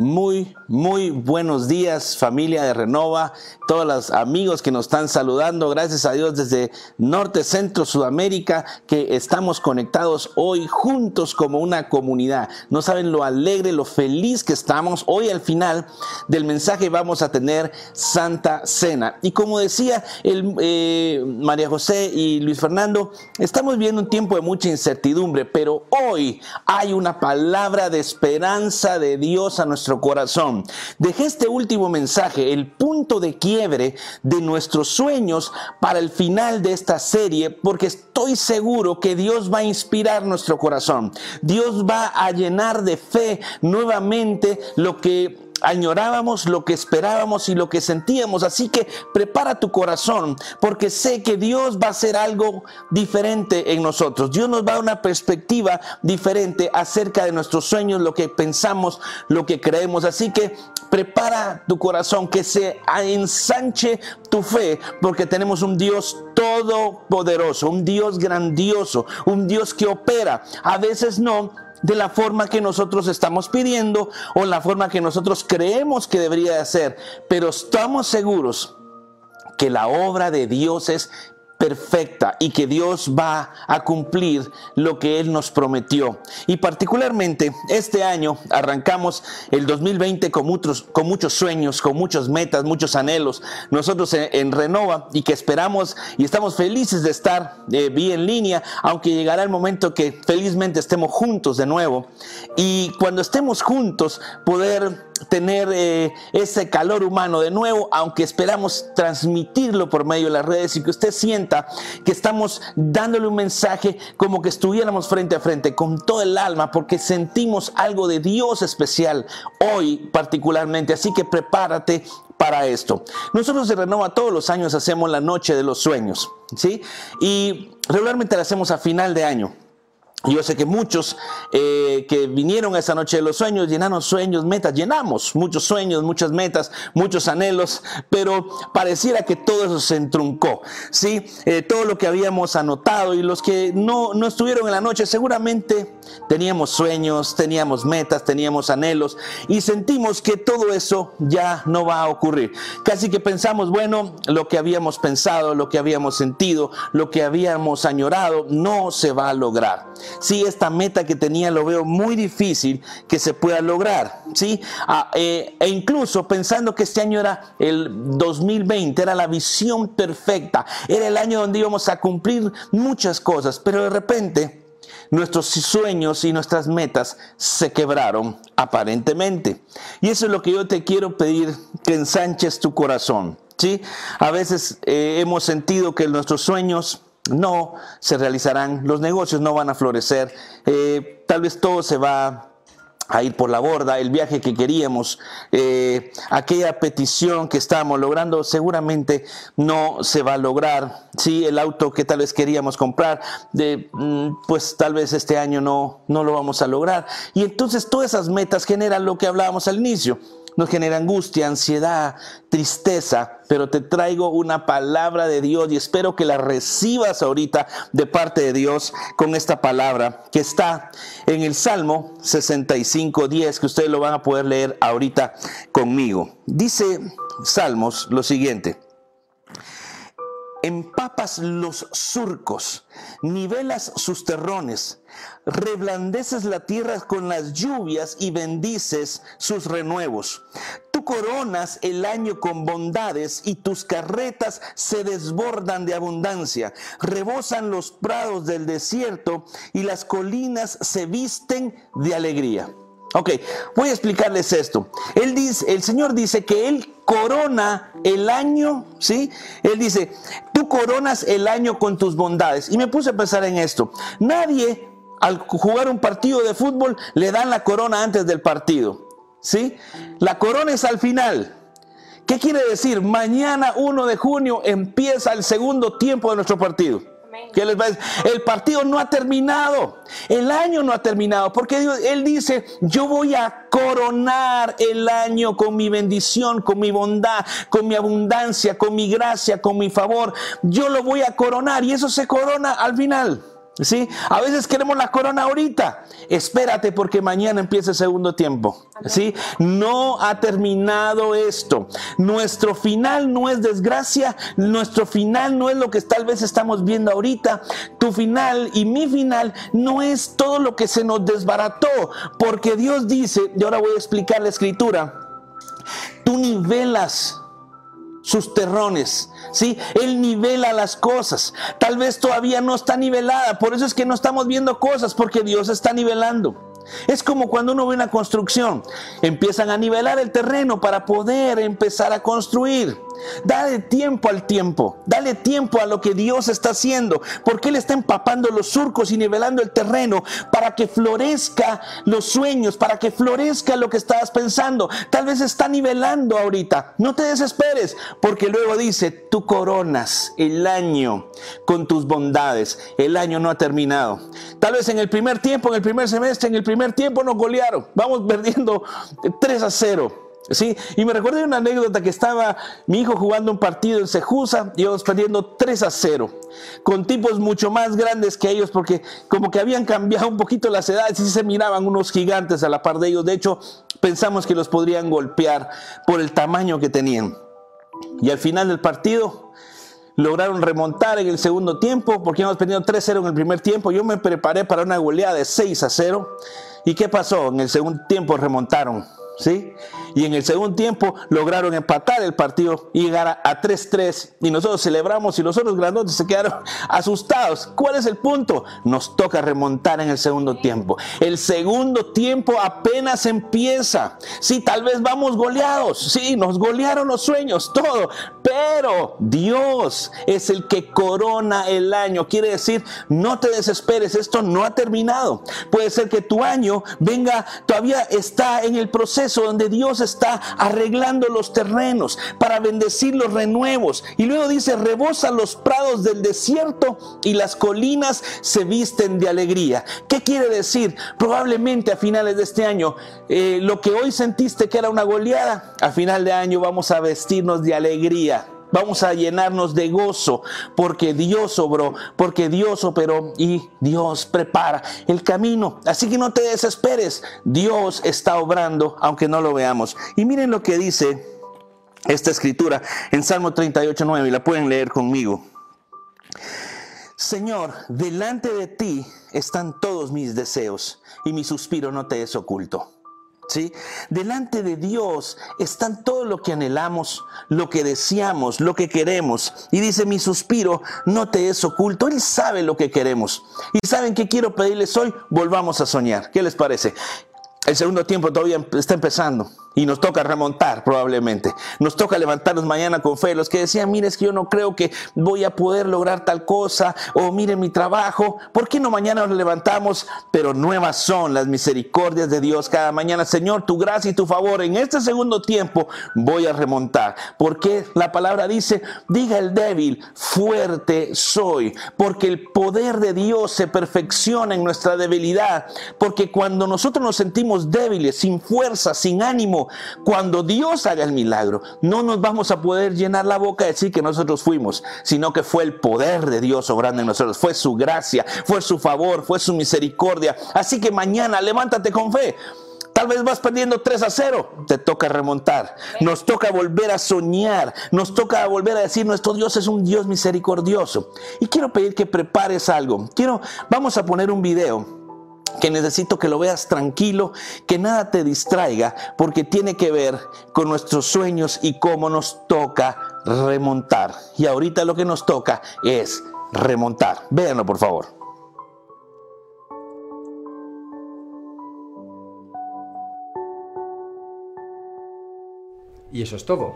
Muy, muy buenos días familia de Renova, todos los amigos que nos están saludando, gracias a Dios desde Norte, Centro, Sudamérica, que estamos conectados hoy juntos como una comunidad. No saben lo alegre, lo feliz que estamos. Hoy al final del mensaje vamos a tener Santa Cena. Y como decía el, eh, María José y Luis Fernando, estamos viendo un tiempo de mucha incertidumbre, pero hoy hay una palabra de esperanza de Dios a nuestro corazón. Dejé este último mensaje, el punto de quiebre de nuestros sueños para el final de esta serie, porque estoy seguro que Dios va a inspirar nuestro corazón. Dios va a llenar de fe nuevamente lo que añorábamos, lo que esperábamos y lo que sentíamos. Así que prepara tu corazón porque sé que Dios va a hacer algo diferente en nosotros. Dios nos va a dar una perspectiva diferente acerca de nuestros sueños, lo que pensamos, lo que creemos. Así que prepara tu corazón, que se ensanche tu fe porque tenemos un Dios todopoderoso, un Dios grandioso, un Dios que opera. A veces no de la forma que nosotros estamos pidiendo o la forma que nosotros creemos que debería de ser, pero estamos seguros que la obra de Dios es perfecta y que Dios va a cumplir lo que Él nos prometió. Y particularmente este año arrancamos el 2020 con muchos, con muchos sueños, con muchas metas, muchos anhelos. Nosotros en, Renova y que esperamos y estamos felices de estar eh, bien en línea, aunque llegará el momento que felizmente estemos juntos de nuevo. Y cuando estemos juntos, poder tener eh, ese calor humano de nuevo, aunque esperamos transmitirlo por medio de las redes y que usted sienta que estamos dándole un mensaje como que estuviéramos frente a frente con todo el alma, porque sentimos algo de Dios especial hoy particularmente. Así que prepárate para esto. Nosotros de Renova todos los años hacemos la noche de los sueños, ¿sí? Y regularmente la hacemos a final de año. Yo sé que muchos eh, que vinieron esa noche de los sueños llenaron sueños, metas, llenamos muchos sueños, muchas metas, muchos anhelos, pero pareciera que todo eso se entruncó. ¿sí? Eh, todo lo que habíamos anotado y los que no, no estuvieron en la noche seguramente teníamos sueños, teníamos metas, teníamos anhelos y sentimos que todo eso ya no va a ocurrir. Casi que pensamos, bueno, lo que habíamos pensado, lo que habíamos sentido, lo que habíamos añorado, no se va a lograr sí, esta meta que tenía lo veo muy difícil que se pueda lograr, sí, ah, eh, e incluso pensando que este año era el 2020, era la visión perfecta, era el año donde íbamos a cumplir muchas cosas, pero de repente nuestros sueños y nuestras metas se quebraron aparentemente. Y eso es lo que yo te quiero pedir, que ensanches tu corazón. ¿sí? A veces eh, hemos sentido que nuestros sueños no se realizarán, los negocios no van a florecer, eh, tal vez todo se va a ir por la borda, el viaje que queríamos, eh, aquella petición que estábamos logrando, seguramente no se va a lograr. Sí, el auto que tal vez queríamos comprar, de, mm, pues tal vez este año no, no lo vamos a lograr. Y entonces todas esas metas generan lo que hablábamos al inicio nos genera angustia, ansiedad, tristeza, pero te traigo una palabra de Dios y espero que la recibas ahorita de parte de Dios con esta palabra que está en el Salmo 65, 10, que ustedes lo van a poder leer ahorita conmigo. Dice Salmos lo siguiente empapas los surcos, nivelas sus terrones, reblandeces la tierra con las lluvias y bendices sus renuevos. Tú coronas el año con bondades y tus carretas se desbordan de abundancia. Rebosan los prados del desierto y las colinas se visten de alegría. Ok, voy a explicarles esto. Él dice, el Señor dice que Él corona el año, ¿sí? Él dice, tú coronas el año con tus bondades. Y me puse a pensar en esto. Nadie al jugar un partido de fútbol le dan la corona antes del partido, ¿sí? La corona es al final. ¿Qué quiere decir? Mañana 1 de junio empieza el segundo tiempo de nuestro partido. El partido no ha terminado, el año no ha terminado, porque Él dice, yo voy a coronar el año con mi bendición, con mi bondad, con mi abundancia, con mi gracia, con mi favor. Yo lo voy a coronar. Y eso se corona al final. ¿Sí? A veces queremos la corona ahorita. Espérate porque mañana empieza el segundo tiempo. ¿Sí? No ha terminado esto. Nuestro final no es desgracia. Nuestro final no es lo que tal vez estamos viendo ahorita. Tu final y mi final no es todo lo que se nos desbarató. Porque Dios dice, y ahora voy a explicar la escritura, tú nivelas sus terrones, ¿sí? Él nivela las cosas. Tal vez todavía no está nivelada, por eso es que no estamos viendo cosas, porque Dios está nivelando. Es como cuando uno ve una construcción, empiezan a nivelar el terreno para poder empezar a construir. Dale tiempo al tiempo, dale tiempo a lo que Dios está haciendo, porque Él está empapando los surcos y nivelando el terreno para que florezca los sueños, para que florezca lo que estabas pensando. Tal vez está nivelando ahorita, no te desesperes, porque luego dice, tú coronas el año con tus bondades, el año no ha terminado. Tal vez en el primer tiempo, en el primer semestre, en el primer tiempo nos golearon. Vamos perdiendo 3 a 0. ¿Sí? Y me recuerdo de una anécdota que estaba mi hijo jugando un partido en Sejusa y íbamos perdiendo 3 a 0, con tipos mucho más grandes que ellos, porque como que habían cambiado un poquito las edades y se miraban unos gigantes a la par de ellos. De hecho, pensamos que los podrían golpear por el tamaño que tenían. Y al final del partido, lograron remontar en el segundo tiempo, porque hemos perdido 3-0 en el primer tiempo. Yo me preparé para una goleada de 6 a 0. ¿Y qué pasó? En el segundo tiempo remontaron. ¿Sí? Y en el segundo tiempo lograron empatar el partido y llegar a 3-3. Y nosotros celebramos y los otros grandotes se quedaron asustados. ¿Cuál es el punto? Nos toca remontar en el segundo tiempo. El segundo tiempo apenas empieza. Sí, tal vez vamos goleados. Sí, nos golearon los sueños, todo. Pero Dios es el que corona el año. Quiere decir, no te desesperes, esto no ha terminado. Puede ser que tu año venga, todavía está en el proceso donde Dios está arreglando los terrenos para bendecir los renuevos. Y luego dice, rebosa los prados del desierto y las colinas se visten de alegría. ¿Qué quiere decir? Probablemente a finales de este año, eh, lo que hoy sentiste que era una goleada, a final de año vamos a vestirnos de alegría. Vamos a llenarnos de gozo porque Dios obró, porque Dios operó y Dios prepara el camino. Así que no te desesperes, Dios está obrando aunque no lo veamos. Y miren lo que dice esta escritura en Salmo 38, 9 y la pueden leer conmigo. Señor, delante de ti están todos mis deseos y mi suspiro no te es oculto. Delante de Dios están todo lo que anhelamos, lo que deseamos, lo que queremos. Y dice, mi suspiro no te es oculto. Él sabe lo que queremos. Y saben qué quiero pedirles hoy, volvamos a soñar. ¿Qué les parece? El segundo tiempo todavía está empezando. Y nos toca remontar probablemente. Nos toca levantarnos mañana con fe. Los que decían, mire, es que yo no creo que voy a poder lograr tal cosa. O mire mi trabajo. ¿Por qué no mañana nos levantamos? Pero nuevas son las misericordias de Dios cada mañana. Señor, tu gracia y tu favor. En este segundo tiempo voy a remontar. Porque la palabra dice, diga el débil, fuerte soy. Porque el poder de Dios se perfecciona en nuestra debilidad. Porque cuando nosotros nos sentimos débiles, sin fuerza, sin ánimo, cuando Dios haga el milagro, no nos vamos a poder llenar la boca de decir que nosotros fuimos, sino que fue el poder de Dios obrando en nosotros, fue su gracia, fue su favor, fue su misericordia. Así que mañana levántate con fe. Tal vez vas perdiendo 3 a 0, te toca remontar. Nos toca volver a soñar, nos toca volver a decir nuestro Dios es un Dios misericordioso. Y quiero pedir que prepares algo. Quiero vamos a poner un video que necesito que lo veas tranquilo, que nada te distraiga, porque tiene que ver con nuestros sueños y cómo nos toca remontar. Y ahorita lo que nos toca es remontar. Véanlo, por favor. Y eso es todo.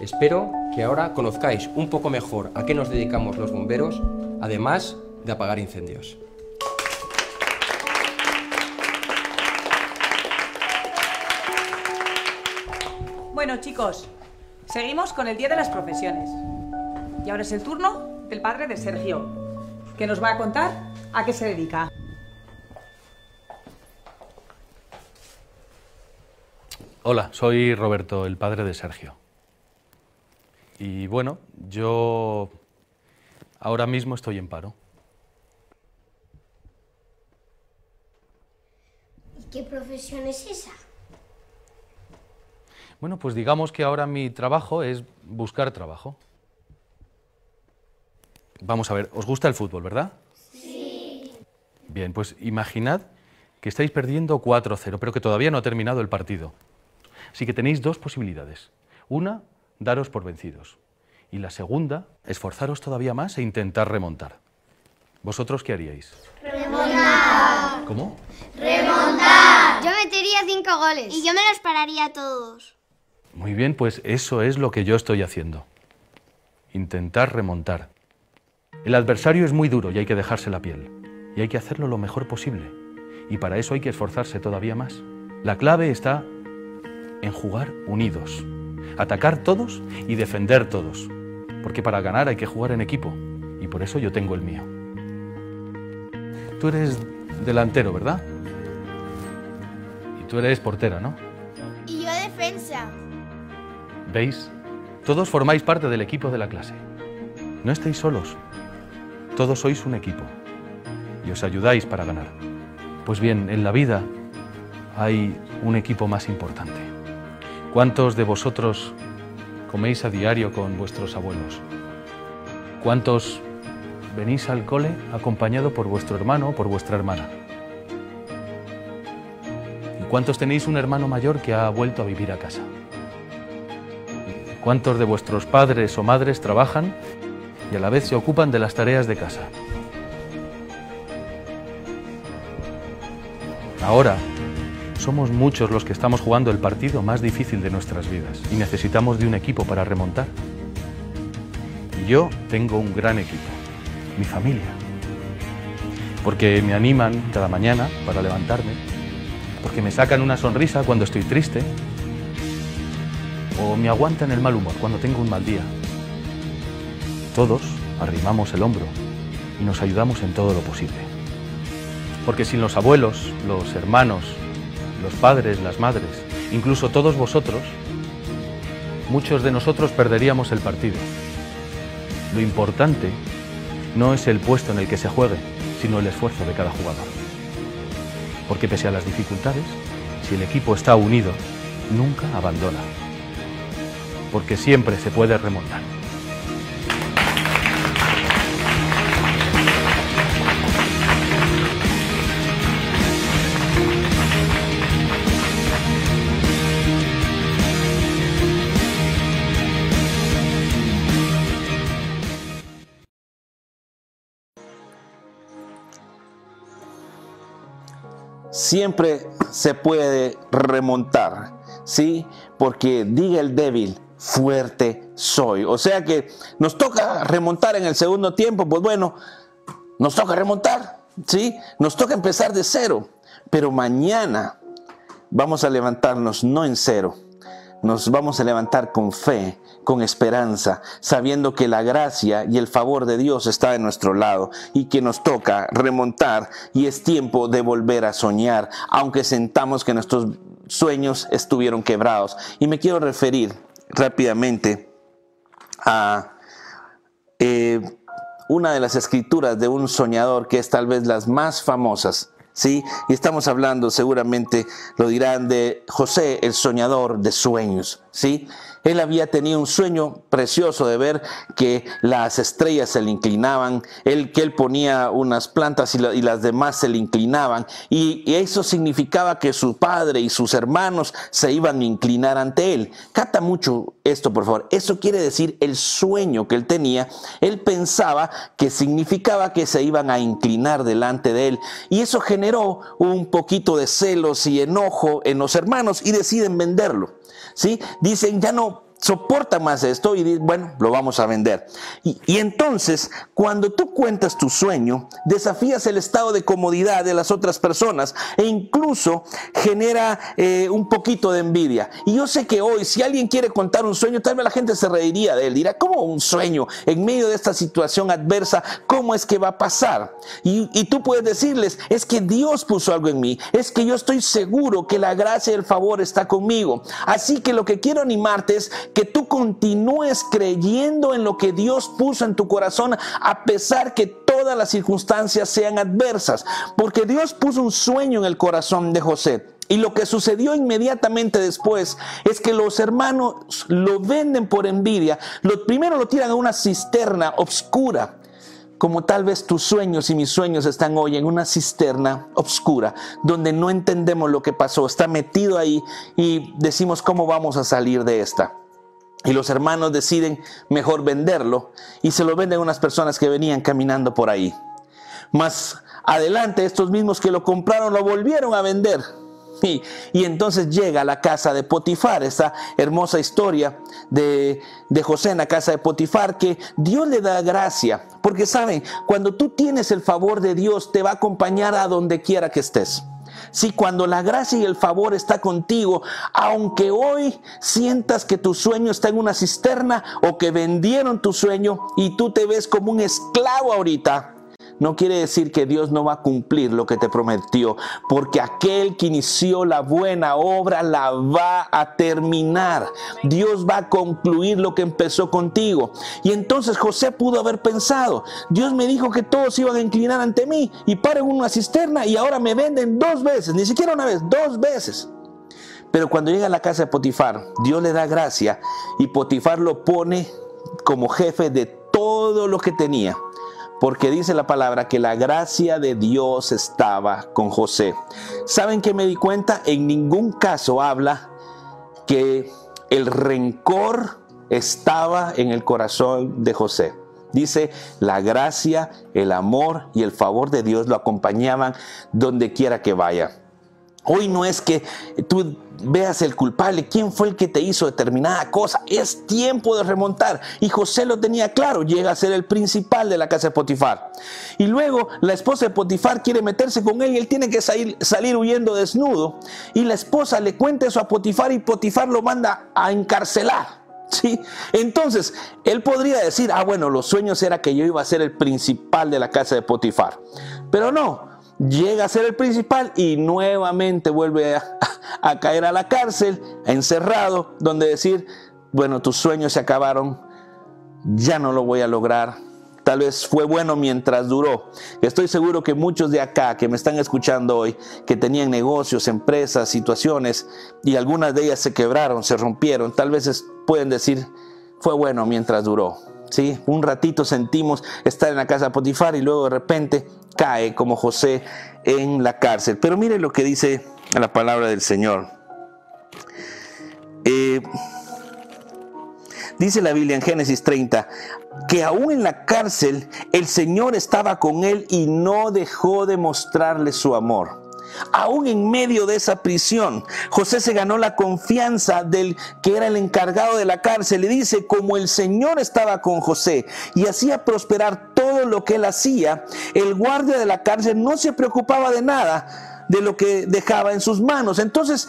Espero que ahora conozcáis un poco mejor a qué nos dedicamos los bomberos, además de apagar incendios. Bueno, chicos, seguimos con el Día de las Profesiones. Y ahora es el turno del padre de Sergio, que nos va a contar a qué se dedica. Hola, soy Roberto, el padre de Sergio. Y bueno, yo ahora mismo estoy en paro. ¿Y qué profesión es esa? Bueno, pues digamos que ahora mi trabajo es buscar trabajo. Vamos a ver, ¿os gusta el fútbol, verdad? Sí. Bien, pues imaginad que estáis perdiendo 4-0, pero que todavía no ha terminado el partido. Así que tenéis dos posibilidades. Una, daros por vencidos. Y la segunda, esforzaros todavía más e intentar remontar. ¿Vosotros qué haríais? Remontar. ¿Cómo? Remontar. Yo metería cinco goles. Y yo me los pararía a todos. Muy bien, pues eso es lo que yo estoy haciendo. Intentar remontar. El adversario es muy duro y hay que dejarse la piel. Y hay que hacerlo lo mejor posible. Y para eso hay que esforzarse todavía más. La clave está en jugar unidos. Atacar todos y defender todos. Porque para ganar hay que jugar en equipo. Y por eso yo tengo el mío. Tú eres delantero, ¿verdad? Y tú eres portera, ¿no? ¿Veis? Todos formáis parte del equipo de la clase. No estáis solos. Todos sois un equipo. Y os ayudáis para ganar. Pues bien, en la vida hay un equipo más importante. ¿Cuántos de vosotros coméis a diario con vuestros abuelos? ¿Cuántos venís al cole acompañado por vuestro hermano o por vuestra hermana? ¿Y cuántos tenéis un hermano mayor que ha vuelto a vivir a casa? ¿Cuántos de vuestros padres o madres trabajan y a la vez se ocupan de las tareas de casa? Ahora somos muchos los que estamos jugando el partido más difícil de nuestras vidas y necesitamos de un equipo para remontar. Yo tengo un gran equipo, mi familia, porque me animan cada mañana para levantarme, porque me sacan una sonrisa cuando estoy triste o me aguantan el mal humor cuando tengo un mal día. Todos arrimamos el hombro y nos ayudamos en todo lo posible. Porque sin los abuelos, los hermanos, los padres, las madres, incluso todos vosotros, muchos de nosotros perderíamos el partido. Lo importante no es el puesto en el que se juegue, sino el esfuerzo de cada jugador. Porque pese a las dificultades, si el equipo está unido, nunca abandona. Porque siempre se puede remontar. siempre se puede remontar, ¿sí? Porque diga el débil, fuerte soy. O sea que nos toca remontar en el segundo tiempo, pues bueno, nos toca remontar, ¿sí? Nos toca empezar de cero, pero mañana vamos a levantarnos no en cero, nos vamos a levantar con fe, con esperanza, sabiendo que la gracia y el favor de Dios está de nuestro lado y que nos toca remontar y es tiempo de volver a soñar, aunque sentamos que nuestros sueños estuvieron quebrados. Y me quiero referir rápidamente a eh, una de las escrituras de un soñador que es tal vez las más famosas ¿sí? Y estamos hablando, seguramente lo dirán, de José, el soñador de sueños, ¿sí? Él había tenido un sueño precioso de ver que las estrellas se le inclinaban, él, que él ponía unas plantas y, las demás se le inclinaban, y, eso significaba que su padre y sus hermanos se iban a inclinar ante él. Cata mucho esto, por favor. Eso quiere decir el sueño que él tenía. Él pensaba que significaba que se iban a inclinar delante de él, y eso generó un poquito de celos y enojo en los hermanos y deciden venderlo. ¿Sí? Dicen, ya no soporta más esto y bueno, lo vamos a vender. Y, entonces, cuando tú cuentas tu sueño, desafías el estado de comodidad de las otras personas e incluso genera eh, un poquito de envidia. Y yo sé que hoy, si alguien quiere contar un sueño, tal vez la gente se reiría de él, dirá, ¿cómo un sueño en medio de esta situación adversa? ¿Cómo es que va a pasar? Y, y tú puedes decirles, es que Dios puso algo en mí, es que yo estoy seguro que la gracia y el favor está conmigo. Así que lo que quiero animarte es que tú continúes creyendo en lo que Dios puso en tu corazón a pesar que todas las circunstancias sean adversas, porque Dios puso un sueño en el corazón de José. Y lo que sucedió inmediatamente después es que los hermanos lo venden por envidia. Lo, primero lo tiran a una cisterna oscura como tal vez tus sueños y mis sueños están hoy en una cisterna oscura, donde no entendemos lo que pasó, está metido ahí y decimos cómo vamos a salir de esta. Y los hermanos deciden mejor venderlo y se lo venden a unas personas que venían caminando por ahí. Más adelante estos mismos que lo compraron lo volvieron a vender y, entonces llega a la casa de Potifar, esa hermosa historia de, de José en la casa de Potifar, que Dios le da gracia. Porque saben, cuando tú tienes el favor de Dios, te va a acompañar a donde quiera que estés. Si cuando la gracia y el favor está contigo, aunque hoy sientas que tu sueño está en una cisterna o que vendieron tu sueño y tú te ves como un esclavo ahorita, no quiere decir que Dios no va a cumplir lo que te prometió, porque aquel que inició la buena obra la va a terminar. Dios va a concluir lo que empezó contigo. Y entonces José pudo haber pensado, Dios me dijo que todos iban a inclinar ante mí y paren una cisterna y ahora me venden dos veces, ni siquiera una vez, dos veces. Pero cuando llega a la casa de Potifar, Dios le da gracia y Potifar lo pone como jefe de todo lo que tenía porque dice la palabra que la gracia de Dios estaba con José. ¿Saben qué me di cuenta? En ningún caso habla que el rencor estaba en el corazón de José. Dice, la gracia, el amor y el favor de Dios lo acompañaban donde quiera que vaya. Hoy no es que tú veas el culpable, quién fue el que te hizo determinada cosa. Es tiempo de remontar. Y José lo tenía claro, llega a ser el principal de la casa de Potifar. Y luego la esposa de Potifar quiere meterse con él y él tiene que salir, huyendo desnudo. Y la esposa le cuenta eso a Potifar y Potifar lo manda a encarcelar. ¿Sí? Entonces, él podría decir, ah, bueno, los sueños era que yo iba a ser el principal de la casa de Potifar. Pero no, llega a ser el principal y nuevamente vuelve a, caer a la cárcel, encerrado, donde decir, bueno, tus sueños se acabaron, ya no lo voy a lograr. Tal vez fue bueno mientras duró. Estoy seguro que muchos de acá que me están escuchando hoy, que tenían negocios, empresas, situaciones, y algunas de ellas se quebraron, se rompieron, tal vez pueden decir, fue bueno mientras duró. ¿Sí? Un ratito sentimos estar en la casa de Potifar y luego de repente cae como José en la cárcel. Pero mire lo que dice la palabra del Señor. Eh, dice la Biblia en Génesis 30 que aún en la cárcel el Señor estaba con él y no dejó de mostrarle su amor. Aún en medio de esa prisión, José se ganó la confianza del que era el encargado de la cárcel. Y dice, como el Señor estaba con José y hacía prosperar todo lo que él hacía, el guardia de la cárcel no se preocupaba de nada de lo que dejaba en sus manos. Entonces,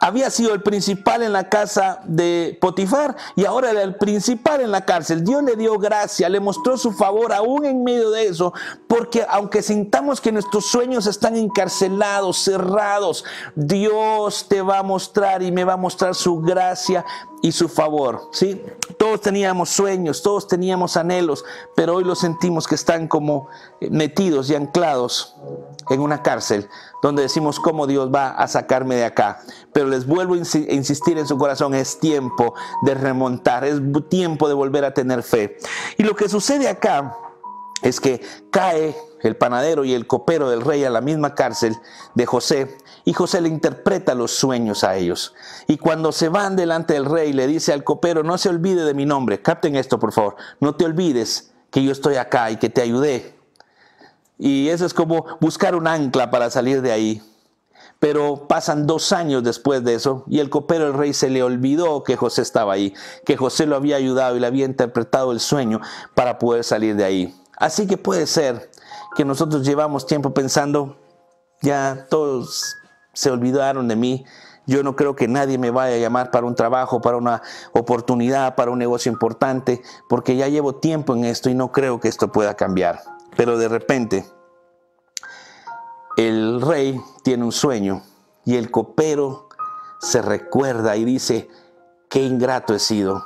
había sido el principal en la casa de Potifar y ahora era el principal en la cárcel. Dios le dio gracia, le mostró su favor aún en medio de eso, porque aunque sintamos que nuestros sueños están encarcelados, cerrados, Dios te va a mostrar y me va a mostrar su gracia y su favor. ¿sí? Todos teníamos sueños, todos teníamos anhelos, pero hoy los sentimos que están como metidos y anclados en una cárcel donde decimos cómo Dios va a sacarme de acá. Pero les vuelvo a insistir en su corazón, es tiempo de remontar, es tiempo de volver a tener fe. Y lo que sucede acá es que cae el panadero y el copero del rey a la misma cárcel de José y José le interpreta los sueños a ellos. Y cuando se van delante del rey le dice al copero, no se olvide de mi nombre, capten esto por favor, no te olvides que yo estoy acá y que te ayudé y eso es como buscar un ancla para salir de ahí. Pero pasan dos años después de eso y el copero del rey se le olvidó que José estaba ahí, que José lo había ayudado y le había interpretado el sueño para poder salir de ahí. Así que puede ser que nosotros llevamos tiempo pensando, ya todos se olvidaron de mí, yo no creo que nadie me vaya a llamar para un trabajo, para una oportunidad, para un negocio importante, porque ya llevo tiempo en esto y no creo que esto pueda cambiar. Pero de repente el rey tiene un sueño y el copero se recuerda y dice, qué ingrato he sido.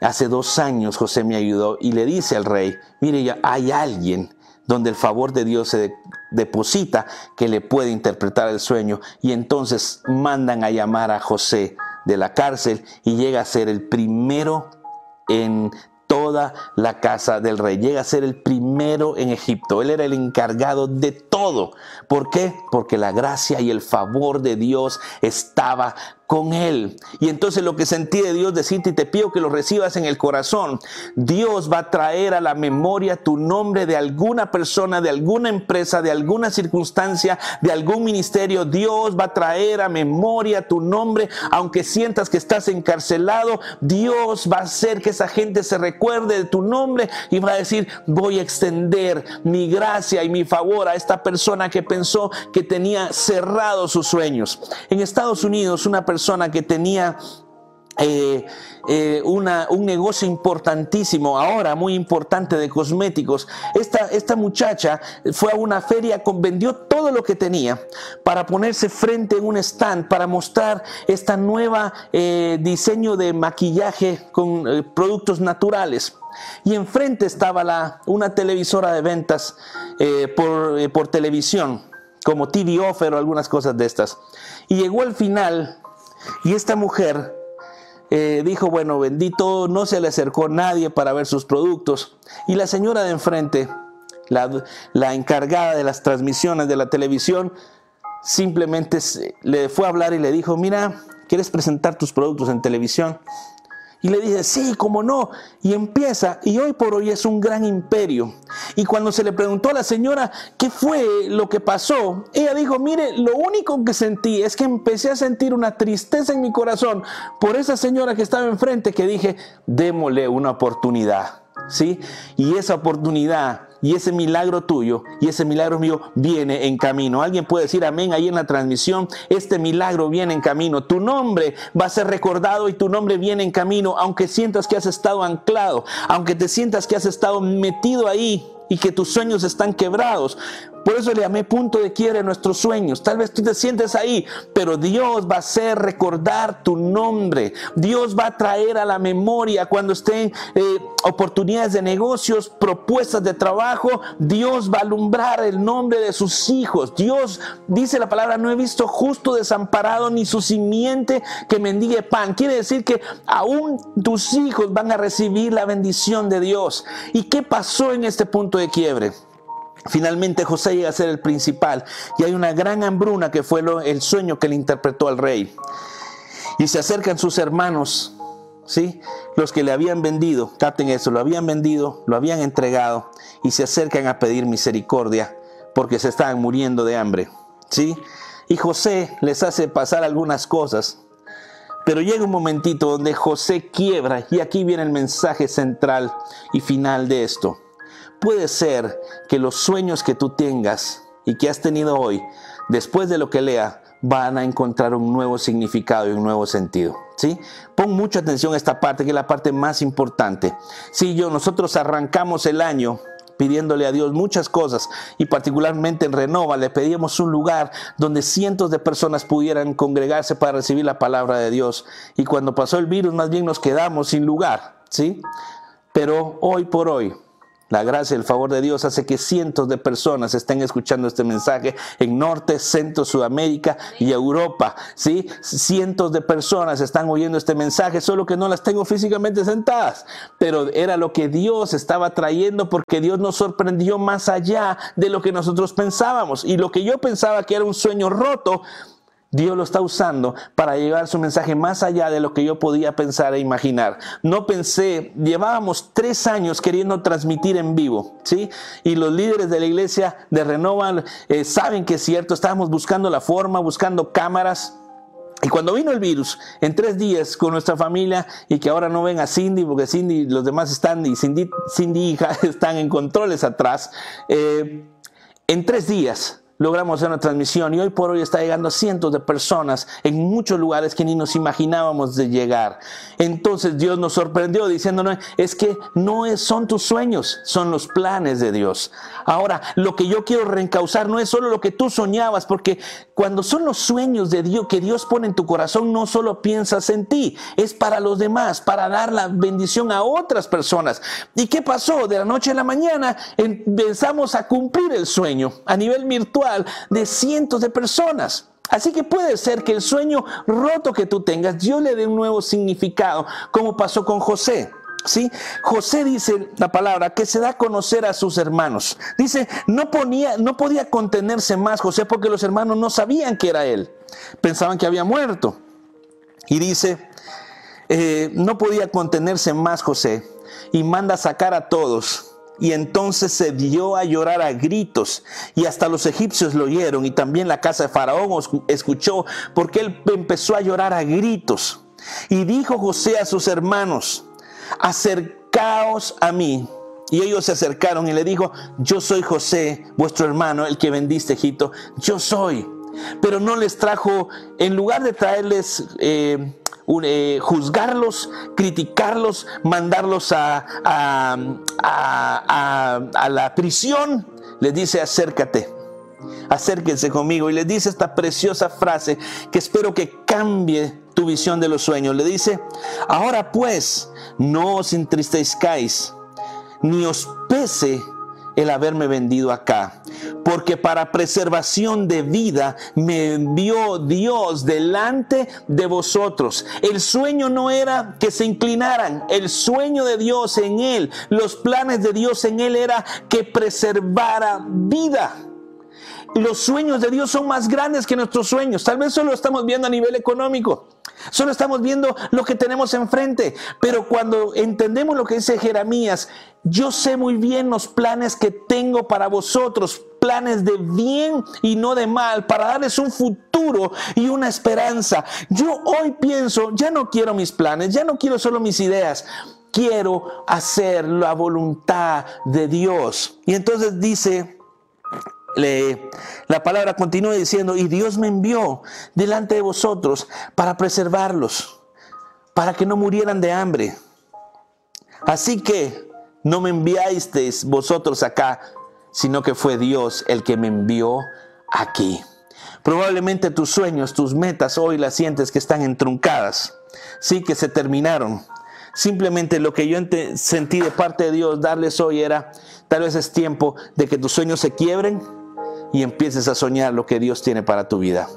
Hace dos años José me ayudó y le dice al rey, mire, hay alguien donde el favor de Dios se deposita que le puede interpretar el sueño y entonces mandan a llamar a José de la cárcel y llega a ser el primero en toda la casa del rey. Llega a ser el primero en Egipto. Él era el encargado de todo. ¿Por qué? Porque la gracia y el favor de Dios estaba con Él. Y entonces lo que sentí de Dios decirte y te pido que lo recibas en el corazón. Dios va a traer a la memoria tu nombre de alguna persona, de alguna empresa, de alguna circunstancia, de algún ministerio. Dios va a traer a memoria tu nombre, aunque sientas que estás encarcelado. Dios va a hacer que esa gente se recuerde de tu nombre y va a decir, voy a extender mi gracia y mi favor a esta persona que pensó que tenía cerrados sus sueños. En Estados Unidos, una persona persona que tenía eh, eh, una, un negocio importantísimo, ahora muy importante de cosméticos. Esta, esta muchacha fue a una feria, vendió todo lo que tenía para ponerse frente en un stand, para mostrar esta nueva eh, diseño de maquillaje con productos naturales. Y enfrente estaba la, una televisora de ventas por, por televisión, como TV Offer o algunas cosas de estas. Y llegó al final y esta mujer eh, dijo, bueno, bendito, no se le acercó nadie para ver sus productos. Y la señora de enfrente, la, la encargada de las transmisiones de la televisión, simplemente le fue a hablar y le dijo, mira, ¿quieres presentar tus productos en televisión? Y le dice, sí, cómo no. Y empieza, y hoy por hoy es un gran imperio. Y cuando se le preguntó a la señora qué fue lo que pasó, ella dijo, mire, lo único que sentí es que empecé a sentir una tristeza en mi corazón por esa señora que estaba enfrente que dije, démosle una oportunidad. ¿Sí? Y esa oportunidad y ese milagro tuyo y ese milagro mío viene en camino. Alguien puede decir amén ahí en la transmisión, este milagro viene en camino. Tu nombre va a ser recordado y tu nombre viene en camino, aunque sientas que has estado anclado, aunque te sientas que has estado metido ahí y que tus sueños están quebrados. Por eso le llamé punto de quiebre a nuestros sueños. Tal vez tú te sientes ahí, pero Dios va a hacer recordar tu nombre. Dios va a traer a la memoria cuando estén eh, oportunidades de negocios, propuestas de trabajo. Dios va a alumbrar el nombre de sus hijos. Dios dice la palabra, no he visto justo desamparado ni su simiente que mendigue pan. Quiere decir que aún tus hijos van a recibir la bendición de Dios. ¿Y qué pasó en este punto de quiebre? Finalmente José llega a ser el principal y hay una gran hambruna que fue el sueño que le interpretó al rey. Y se acercan sus hermanos, ¿sí? Los que le habían vendido, capten eso, lo habían vendido, lo habían entregado y se acercan a pedir misericordia porque se estaban muriendo de hambre, ¿sí? Y José les hace pasar algunas cosas. Pero llega un momentito donde José quiebra y aquí viene el mensaje central y final de esto. Puede ser que los sueños que tú tengas y que has tenido hoy, después de lo que lea, van a encontrar un nuevo significado y un nuevo sentido. ¿sí? Pon mucha atención a esta parte, que es la parte más importante. Si yo, nosotros arrancamos el año pidiéndole a Dios muchas cosas y particularmente en Renova le pedíamos un lugar donde cientos de personas pudieran congregarse para recibir la palabra de Dios y cuando pasó el virus más bien nos quedamos sin lugar, ¿sí? Pero hoy por hoy la gracia y el favor de Dios hace que cientos de personas estén escuchando este mensaje en Norte, Centro, Sudamérica y Europa. ¿sí? Cientos de personas están oyendo este mensaje, solo que no las tengo físicamente sentadas. Pero era lo que Dios estaba trayendo porque Dios nos sorprendió más allá de lo que nosotros pensábamos. Y lo que yo pensaba que era un sueño roto, Dios lo está usando para llevar su mensaje más allá de lo que yo podía pensar e imaginar. No pensé, llevábamos tres años queriendo transmitir en vivo, ¿sí? Y los líderes de la iglesia de Renova eh, saben que es cierto, estábamos buscando la forma, buscando cámaras. Y cuando vino el virus, en tres días con nuestra familia, y que ahora no ven a Cindy, porque Cindy, los demás están, y Cindy, Cindy hija, están en controles atrás, eh, en tres días logramos hacer una transmisión y hoy por hoy está llegando a cientos de personas en muchos lugares que ni nos imaginábamos de llegar. Entonces Dios nos sorprendió diciéndonos, es que no son tus sueños, son los planes de Dios. Ahora, lo que yo quiero reencauzar no es solo lo que tú soñabas, porque cuando son los sueños de Dios que Dios pone en tu corazón, no solo piensas en ti, es para los demás, para dar la bendición a otras personas. ¿Y qué pasó? De la noche a la mañana empezamos a cumplir el sueño a nivel virtual de cientos de personas. Así que puede ser que el sueño roto que tú tengas, Dios le dé un nuevo significado, como pasó con José. ¿Sí? José dice la palabra que se da a conocer a sus hermanos. Dice, no, ponía, no podía contenerse más José porque los hermanos no sabían que era él. Pensaban que había muerto. Y dice, eh, no podía contenerse más José y manda sacar a todos y entonces se dio a llorar a gritos, y hasta los egipcios lo oyeron, y también la casa de Faraón escuchó, porque él empezó a llorar a gritos. Y dijo José a sus hermanos, acercaos a mí. Y ellos se acercaron y le dijo, yo soy José, vuestro hermano, el que vendiste Egipto, yo soy. Pero no les trajo, en lugar de traerles... Eh, eh, juzgarlos, criticarlos, mandarlos a, a, la prisión, les dice acércate, acérquense conmigo y les dice esta preciosa frase que espero que cambie tu visión de los sueños. Le dice, ahora pues, no os entristezcáis, ni os pese el haberme vendido acá, porque para preservación de vida me envió Dios delante de vosotros. El sueño no era que se inclinaran, el sueño de Dios en él, los planes de Dios en él era que preservara vida los sueños de Dios son más grandes que nuestros sueños. Tal vez solo estamos viendo a nivel económico. Solo estamos viendo lo que tenemos enfrente. Pero cuando entendemos lo que dice Jeremías, yo sé muy bien los planes que tengo para vosotros. Planes de bien y no de mal, para darles un futuro y una esperanza. Yo hoy pienso, ya no quiero mis planes, ya no quiero solo mis ideas, quiero hacer la voluntad de Dios. Y entonces dice la palabra continúa diciendo, y Dios me envió delante de vosotros para preservarlos, para que no murieran de hambre. Así que no me enviasteis vosotros acá, sino que fue Dios el que me envió aquí. Probablemente tus sueños, tus metas hoy las sientes que están entruncadas, sí que se terminaron. Simplemente lo que yo sentí de parte de Dios darles hoy era, tal vez es tiempo de que tus sueños se quiebren, y empieces a soñar lo que Dios tiene para tu vida.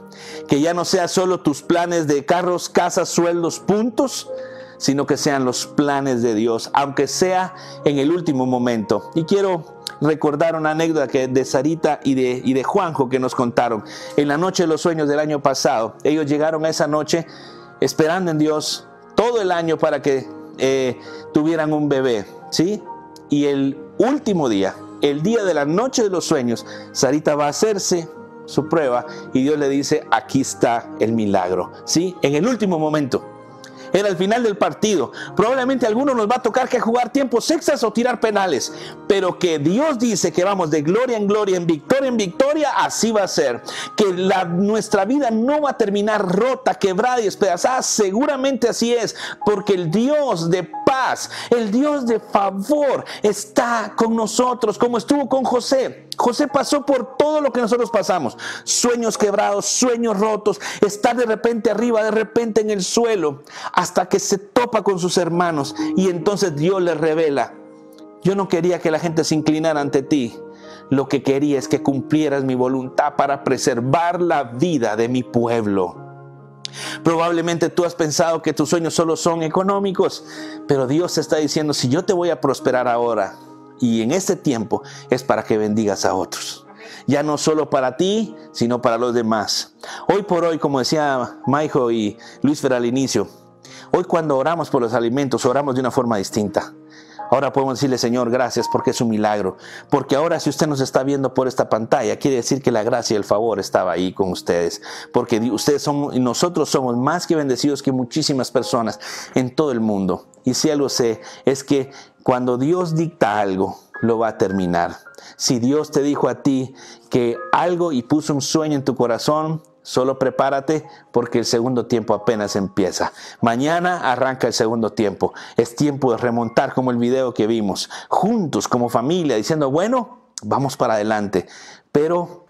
Que ya no sea solo tus planes de carros, casas, sueldos, puntos, sino que sean los planes de Dios, aunque sea en el último momento. Y quiero recordar una anécdota que de Sarita y de, y de Juanjo que nos contaron. En la noche de los sueños del año pasado, ellos llegaron a esa noche esperando en Dios todo el año para que eh, tuvieran un bebé, ¿sí? Y el último día, el día de la noche de los sueños, Sarita va a hacerse su prueba y Dios le dice, aquí está el milagro. ¿Sí? En el último momento. Era el final del partido. Probablemente a algunos nos va a tocar que jugar tiempos extras o tirar penales. Pero que Dios dice que vamos de gloria en gloria, en victoria en victoria, así va a ser. Que nuestra vida no va a terminar rota, quebrada y despedazada. Seguramente así es. Porque el Dios de paz, el Dios de favor está con nosotros como estuvo con José. José pasó por todo lo que nosotros pasamos. Sueños quebrados, sueños rotos, estar de repente arriba, de repente en el suelo, hasta que se topa con sus hermanos y entonces Dios le revela, yo no quería que la gente se inclinara ante ti. Lo que quería es que cumplieras mi voluntad para preservar la vida de mi pueblo. Probablemente tú has pensado que tus sueños solo son económicos, pero Dios está diciendo, si yo te voy a prosperar ahora y en este tiempo es para que bendigas a otros. Ya no solo para ti, sino para los demás. Hoy por hoy, como decía Maijo y Luis Fer al inicio, hoy cuando oramos por los alimentos, oramos de una forma distinta. Ahora podemos decirle, Señor, gracias porque es un milagro. Porque ahora si usted nos está viendo por esta pantalla, quiere decir que la gracia y el favor estaba ahí con ustedes. Porque ustedes son nosotros somos más que bendecidos que muchísimas personas en todo el mundo. Y si algo sé, es que cuando Dios dicta algo, lo va a terminar. Si Dios te dijo a ti que algo y puso un sueño en tu corazón, Solo prepárate porque el segundo tiempo apenas empieza. Mañana arranca el segundo tiempo. Es tiempo de remontar como el video que vimos, juntos como familia, diciendo, bueno, vamos para adelante. Pero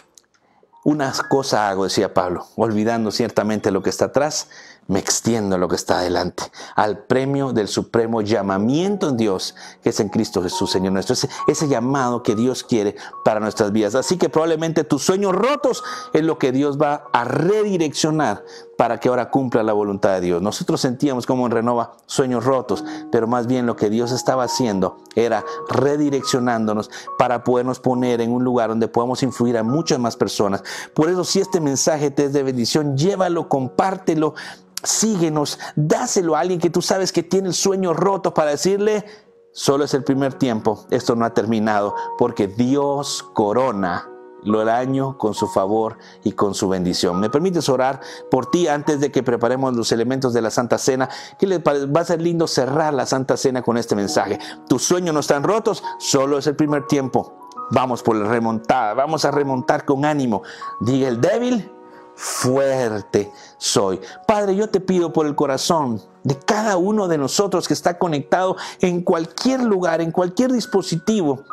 una cosa hago, decía Pablo, olvidando ciertamente lo que está atrás, me extiendo lo que está adelante, al premio del supremo llamamiento en Dios, que es en Cristo Jesús, Señor nuestro. Ese, ese, llamado que Dios quiere para nuestras vidas. Así que probablemente tus sueños rotos es lo que Dios va a redireccionar para que ahora cumpla la voluntad de Dios. Nosotros sentíamos como en Renova sueños rotos, pero más bien lo que Dios estaba haciendo era redireccionándonos para podernos poner en un lugar donde podamos influir a muchas más personas. Por eso si este mensaje te es de bendición, llévalo, compártelo, síguenos, dáselo a alguien que tú sabes que tiene el sueño roto para decirle, solo es el primer tiempo, esto no ha terminado, porque Dios corona el año con su favor y con su bendición. ¿Me permites orar por ti antes de que preparemos los elementos de la Santa Cena? Que va a ser lindo cerrar la Santa Cena con este mensaje. Tus sueños no están rotos, solo es el primer tiempo. Vamos por la remontada, vamos a remontar con ánimo. Diga el débil, fuerte soy. Padre, yo te pido por el corazón de cada uno de nosotros que está conectado en cualquier lugar, en cualquier dispositivo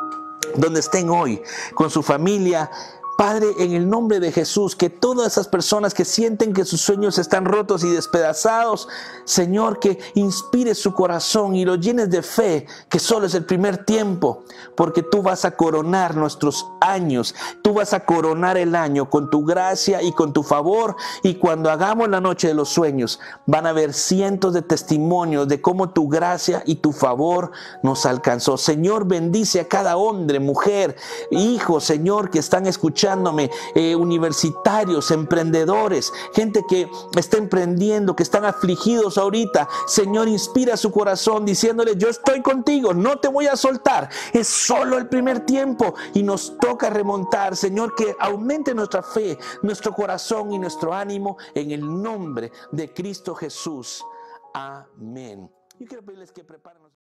donde estén hoy, con su familia, Padre, en el nombre de Jesús, que todas esas personas que sienten que sus sueños están rotos y despedazados, Señor, que inspire su corazón y lo llenes de fe, que solo es el primer tiempo, porque tú vas a coronar nuestros años, tú vas a coronar el año con tu gracia y con tu favor, y cuando hagamos la noche de los sueños, van a haber cientos de testimonios de cómo tu gracia y tu favor nos alcanzó. Señor, bendice a cada hombre, mujer, hijo, Señor, que están escuchando eh, universitarios, emprendedores, gente que está emprendiendo, que están afligidos ahorita. Señor, inspira su corazón diciéndole, yo estoy contigo, no te voy a soltar. Es solo el primer tiempo y nos toca remontar. Señor, que aumente nuestra fe, nuestro corazón y nuestro ánimo en el nombre de Cristo Jesús. Amén. Yo quiero pedirles que preparen.